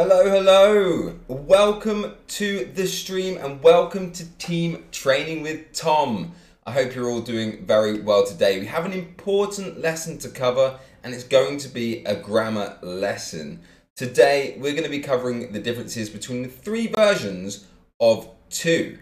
Hello, hello. Welcome to the stream and welcome to Team Training with Tom. I hope you're all doing very well today. We have an important lesson to cover and it's going to be a grammar lesson. Today, we're going to be covering the differences between the three versions of to.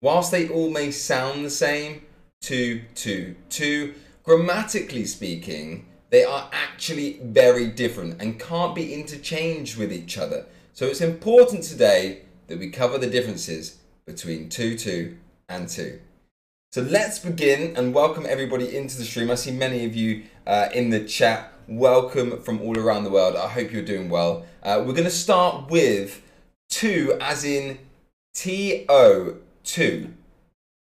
Whilst they all may sound the same, to, to, to, grammatically speaking, they are actually very different and can't be interchanged with each other. So it's important today that we cover the differences between 2 2 and 2. So let's begin and welcome everybody into the stream. I see many of you uh, in the chat. Welcome from all around the world. I hope you're doing well. Uh, we're going to start with 2 as in TO2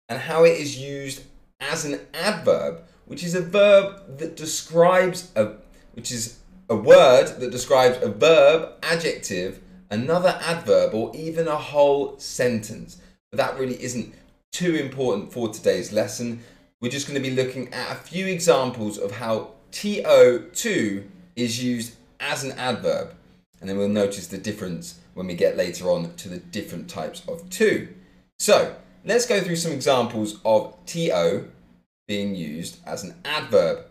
and how it is used as an adverb which is a verb that describes a which is a word that describes a verb, adjective, another adverb, or even a whole sentence. But that really isn't too important for today's lesson. We're just going to be looking at a few examples of how to2 is used as an adverb. And then we'll notice the difference when we get later on to the different types of to. So let's go through some examples of to being used as an adverb.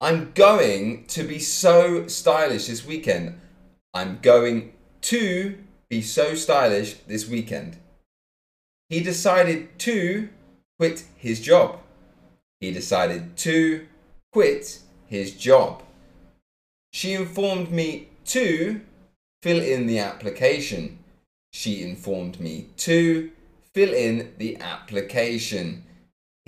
I'm going to be so stylish this weekend. I'm going to be so stylish this weekend. He decided to quit his job. He decided to quit his job. She informed me to fill in the application. She informed me to fill in the application.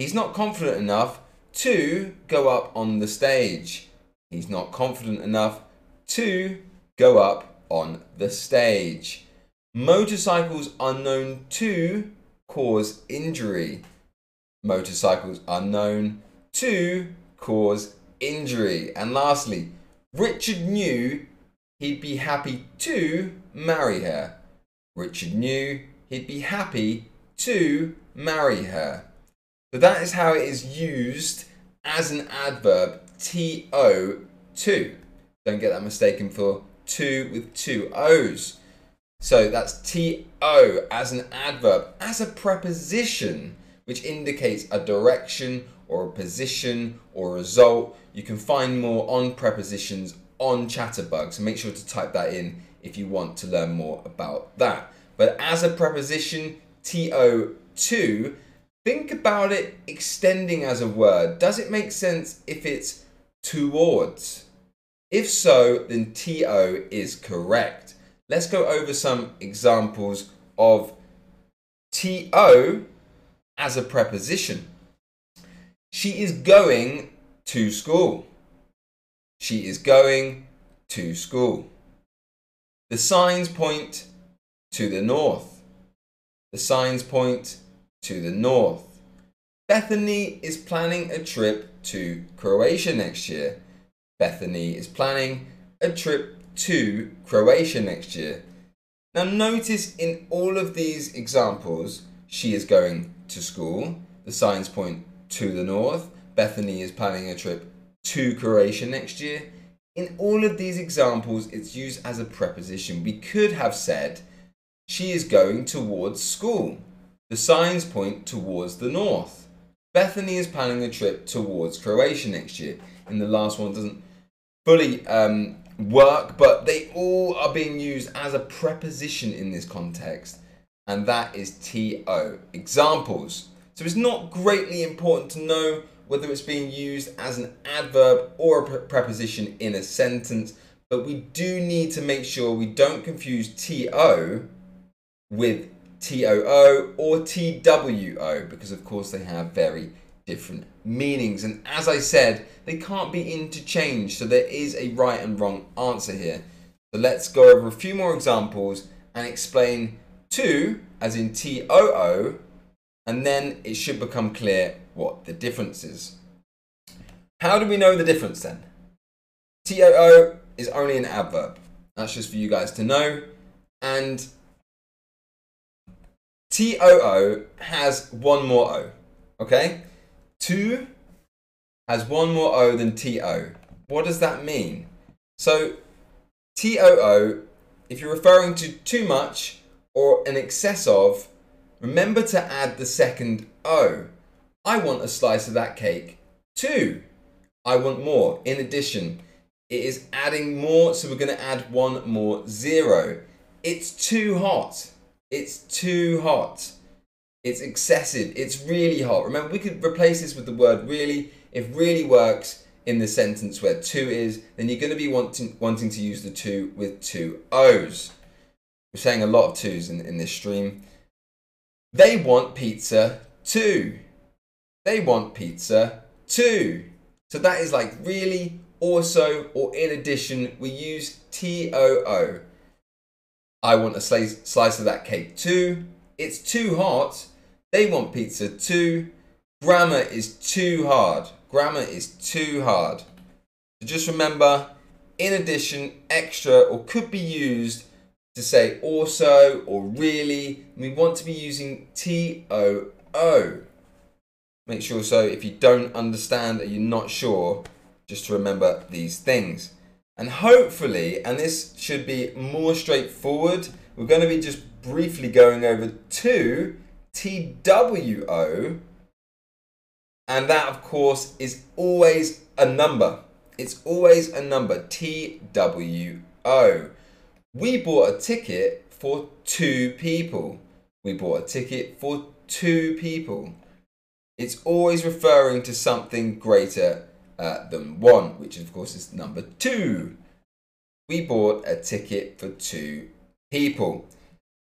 He's not confident enough to go up on the stage. He's not confident enough to go up on the stage. Motorcycles are known to cause injury. Motorcycles are known to cause injury. And lastly, Richard knew he'd be happy to marry her. Richard knew he'd be happy to marry her. So that is how it is used as an adverb, to2. Don't get that mistaken for two with two O's. So that's to as an adverb, as a preposition, which indicates a direction or a position or a result. You can find more on prepositions on Chatterbug, so make sure to type that in if you want to learn more about that. But as a preposition, to2 think about it extending as a word. Does it make sense if it's towards? If so, then TO is correct. Let's go over some examples of TO as a preposition. She is going to school. She is going to school. The signs point to the north. The signs point to the north. Bethany is planning a trip to Croatia next year. Bethany is planning a trip to Croatia next year. Now, notice in all of these examples, she is going to school. The signs point to the north. Bethany is planning a trip to Croatia next year. In all of these examples, it's used as a preposition. We could have said, she is going towards school. The signs point towards the north. Bethany is planning a trip towards Croatia next year. And the last one doesn't fully um, work, but they all are being used as a preposition in this context, and that is to. Examples. So it's not greatly important to know whether it's being used as an adverb or a preposition in a sentence, but we do need to make sure we don't confuse to with TOO or TWO because, of course, they have very different meanings. And as I said, they can't be interchanged, so there is a right and wrong answer here. So let's go over a few more examples and explain to, as in TOO, and then it should become clear what the difference is. How do we know the difference then? TOO is only an adverb. That's just for you guys to know. And TOO has one more O. Okay? Two has one more O than TO. What does that mean? So TOO if you're referring to too much or an excess of, remember to add the second O. I want a slice of that cake too. I want more. In addition, it is adding more, so we're going to add one more zero. It's too hot. It's too hot. It's excessive. It's really hot. Remember, we could replace this with the word really. If really works in the sentence where two is, then you're going to be wanting, wanting to use the two with two O's. We're saying a lot of twos in, in this stream. They want pizza too. They want pizza too. So that is like really, also, or in addition. We use T O O. I want a slice, slice of that cake too. It's too hot. They want pizza too. Grammar is too hard. Grammar is too hard. So just remember, in addition, extra, or could be used to say also or really. We want to be using T O O. Make sure so if you don't understand or you're not sure, just to remember these things. And hopefully, and this should be more straightforward, we're going to be just briefly going over to TWO. And that, of course, is always a number. It's always a number. TWO. We bought a ticket for two people. We bought a ticket for two people. It's always referring to something greater uh, than one, which of course is number two. We bought a ticket for two people.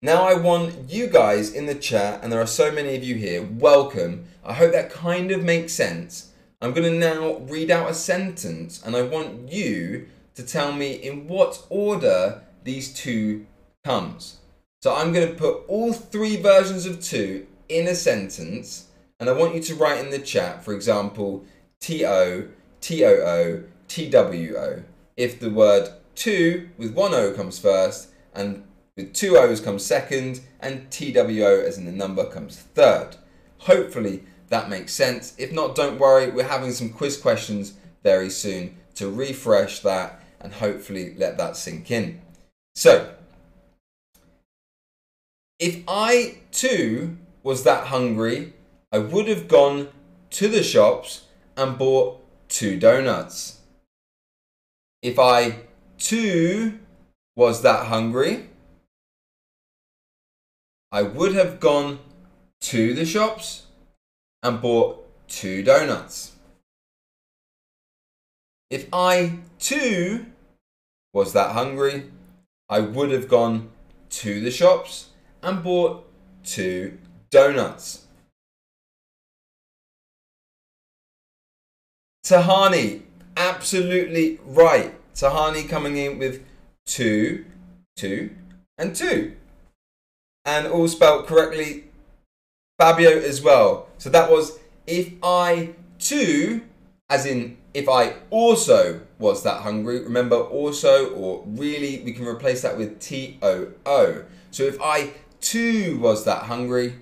Now I want you guys in the chat, and there are so many of you here, welcome. I hope that kind of makes sense. I'm going to now read out a sentence, and I want you to tell me in what order these two comes. So I'm going to put all three versions of two in a sentence, and I want you to write in the chat, for example, T-O, T-O-O, T-W-O. If the word two with one O comes first, and with two O's comes second, and TWO as in the number comes third. Hopefully that makes sense. If not, don't worry, we're having some quiz questions very soon to refresh that and hopefully let that sink in. So, if I too was that hungry, I would have gone to the shops and bought two donuts. If I too was that hungry, I would have gone to the shops and bought two donuts. If I too was that hungry, I would have gone to the shops and bought two donuts. Tahani, absolutely right. Tahani coming in with two, two, and two and all spelt correctly. Fabio as well. So that was if I too, as in if I also was that hungry. Remember, also or really, we can replace that with T O O. So if I too was that hungry,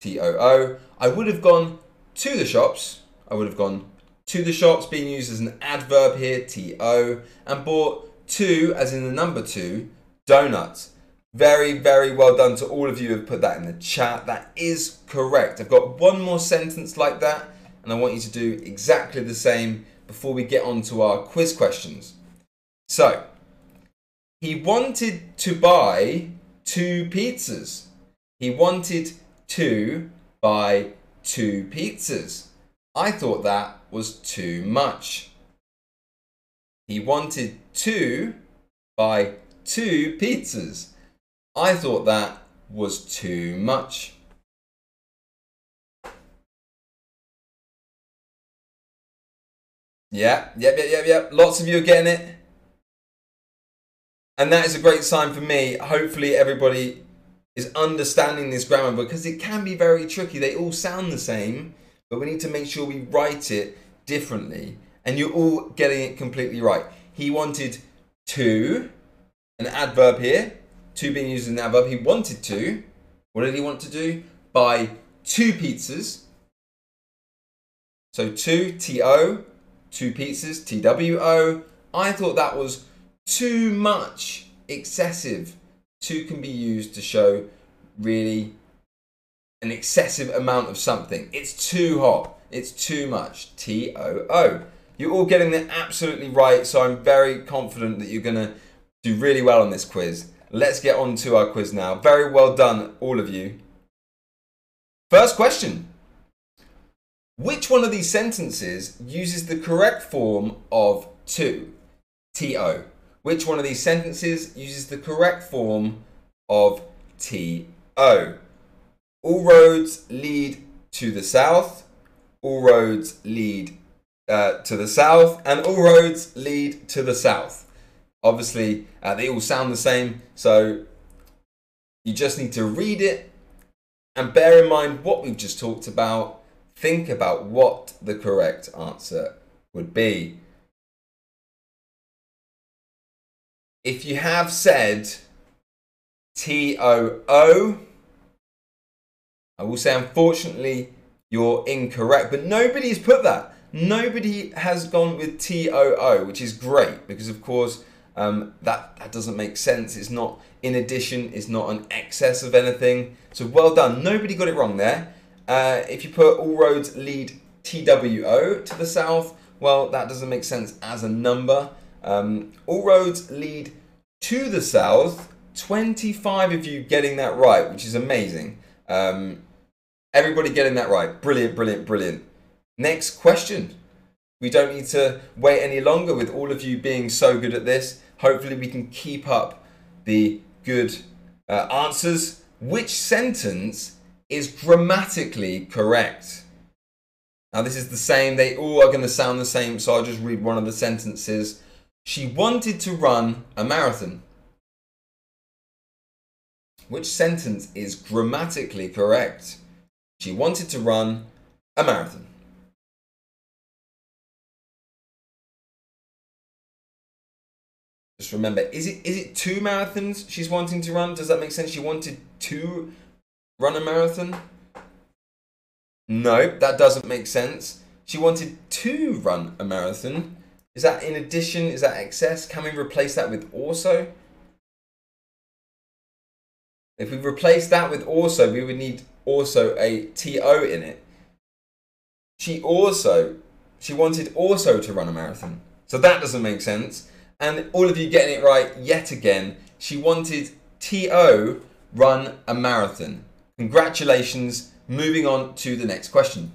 T O O, I would have gone to the shops. I would have gone to the shops, being used as an adverb here, T O, and bought two, as in the number two, donuts. Very, very well done to all of you who have put that in the chat. That is correct. I've got one more sentence like that, and I want you to do exactly the same before we get on to our quiz questions. So, he wanted to buy two pizzas. He wanted to buy two pizzas. I thought that was too much. He wanted to buy two pizzas. I thought that was too much. Yeah, yep, yep, yep, yep. Lots of you are getting it. And that is a great sign for me. Hopefully, everybody is understanding this grammar because it can be very tricky. They all sound the same, but we need to make sure we write it differently. And you're all getting it completely right. He wanted to, an adverb here, to being used as an adverb. He wanted to. What did he want to do? Buy two pizzas. So two, T-O, two pizzas, T-W-O. I thought that was too much. excessive. Two can be used to show really an excessive amount of something. It's too hot. It's too much. T O O. You're all getting it absolutely right, so I'm very confident that you're going to do really well on this quiz. Let's get on to our quiz now. Very well done, all of you. First question Which one of these sentences uses the correct form of to? To. Which one of these sentences uses the correct form of to? All roads lead to the south. All roads lead uh, to the south, and all roads lead to the south. Obviously, uh, they all sound the same, so you just need to read it and bear in mind what we've just talked about. Think about what the correct answer would be. If you have said T O O, I will say unfortunately you're incorrect, but nobody's put that. Nobody has gone with T O O, which is great because, of course, um, that, that doesn't make sense. It's not in addition, it's not an excess of anything. So well done. Nobody got it wrong there. Uh, if you put all roads lead TWO to the south, well, that doesn't make sense as a number. Um, all roads lead to the south. 25 of you getting that right, which is amazing. Um, everybody getting that right. Brilliant, brilliant, brilliant. Next question. We don't need to wait any longer with all of you being so good at this. Hopefully, we can keep up the good uh, answers. Which sentence is grammatically correct? Now, this is the same. They all are going to sound the same, so I'll just read one of the sentences. She wanted to run a marathon. Which sentence is grammatically correct? She wanted to run a marathon. Just remember, is it is it two marathons she's wanting to run? Does that make sense? She wanted to run a marathon? No, that doesn't make sense. She wanted to run a marathon. Is that in addition? Is that excess? Can we replace that with also? If we replace that with also, we would need also a TO in it. She also, she wanted also to run a marathon. So that doesn't make sense. And all of you getting it right yet again. She wanted TO run a marathon. Congratulations. Moving on to the next question.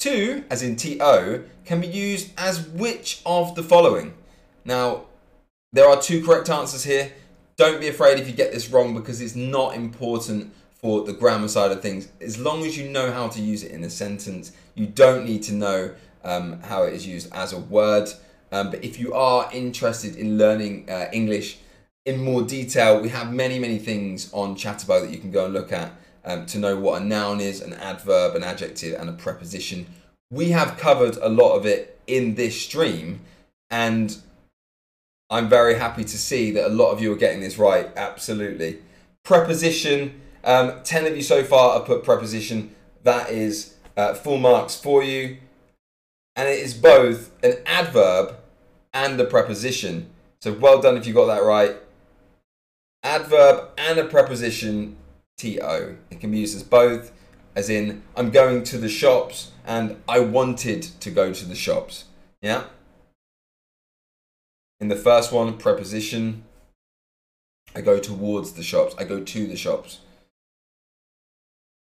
To, as in TO, can be used as which of the following? Now, there are two correct answers here. Don't be afraid if you get this wrong because it's not important for the grammar side of things. As long as you know how to use it in a sentence, you don't need to know um, how it is used as a word. Um, but if you are interested in learning uh, English in more detail, we have many, many things on Chatterbug that you can go and look at um, to know what a noun is, an adverb, an adjective, and a preposition. We have covered a lot of it in this stream, and I'm very happy to see that a lot of you are getting this right. Absolutely. Preposition, um, 10 of you so far have put preposition. That is uh, full marks for you and it is both an adverb and a preposition. So well done if you got that right. Adverb and a preposition, to. It can be used as both, as in I'm going to the shops and I wanted to go to the shops. Yeah? In the first one, preposition, I go towards the shops, I go to the shops.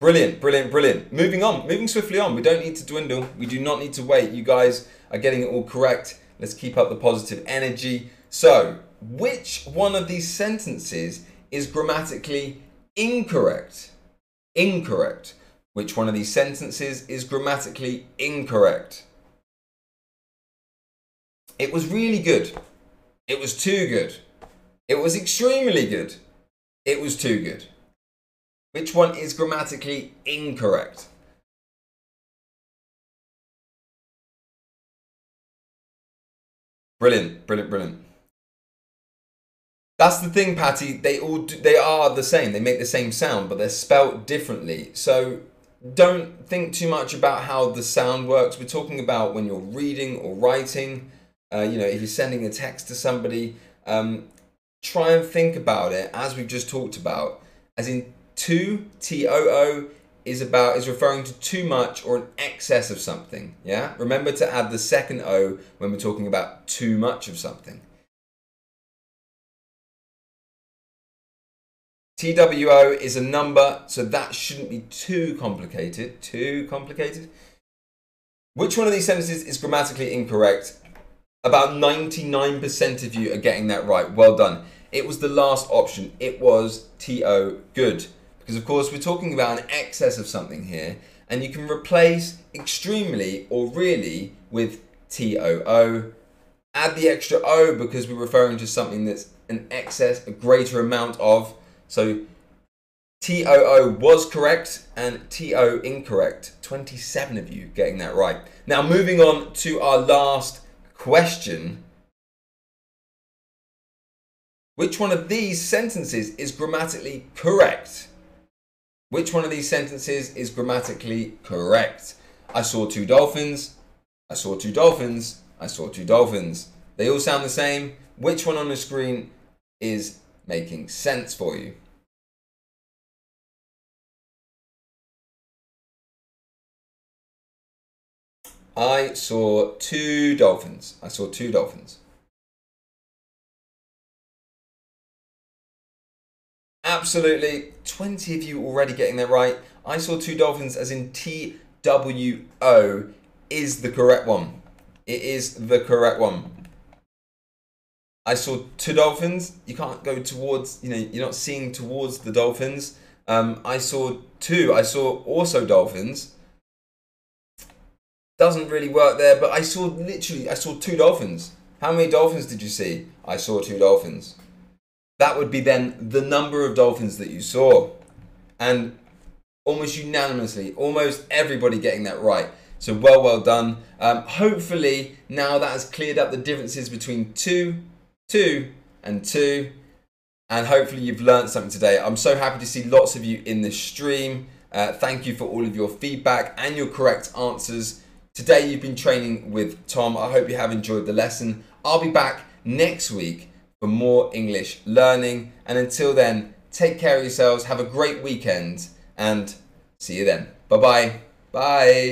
Brilliant, brilliant, brilliant. Moving on, moving swiftly on. We don't need to dwindle. We do not need to wait. You guys are getting it all correct. Let's keep up the positive energy. So, which one of these sentences is grammatically incorrect? Incorrect. Which one of these sentences is grammatically incorrect? It was really good. It was too good. It was extremely good. It was too good. Which one is grammatically incorrect? Brilliant, brilliant, brilliant. That's the thing, Patty. They all do, they are the same. They make the same sound, but they're spelt differently. So don't think too much about how the sound works. We're talking about when you're reading or writing. Uh, you know, if you're sending a text to somebody, um, try and think about it as we've just talked about, as in too, T O O, is about is referring to too much or an excess of something. Yeah? Remember to add the second O when we're talking about too much of something. TWO is a number, so that shouldn't be too complicated. Too complicated. Which one of these sentences is grammatically incorrect? About 99% of you are getting that right. Well done. It was the last option. It was TO, good. Because, of course, we're talking about an excess of something here, and you can replace extremely or really with TOO. Add the extra O because we're referring to something that's an excess, a greater amount of. So TOO was correct and TO incorrect. 27 of you getting that right. Now, moving on to our last question. Which one of these sentences is grammatically correct? Which one of these sentences is grammatically correct? I saw two dolphins. I saw two dolphins. I saw two dolphins. They all sound the same. Which one on the screen is making sense for you? I saw two dolphins. I saw two dolphins. Absolutely. 20 of you already getting that right. I saw two dolphins as in T W O is the correct one. It is the correct one. I saw two dolphins. You can't go towards, you know, you're not seeing towards the dolphins. Um, I saw two. I saw also dolphins. Doesn't really work there, but I saw literally, I saw two dolphins. How many dolphins did you see? I saw two dolphins. That would be then the number of dolphins that you saw. And almost unanimously, almost everybody getting that right. So well, well done. Um, hopefully now that has cleared up the differences between two, two, and two. And hopefully you've learned something today. I'm so happy to see lots of you in the stream. Uh, thank you for all of your feedback and your correct answers. Today you've been training with Tom. I hope you have enjoyed the lesson. I'll be back next week for more English learning. And until then, take care of yourselves, have a great weekend, and see you then. Bye-bye. Bye.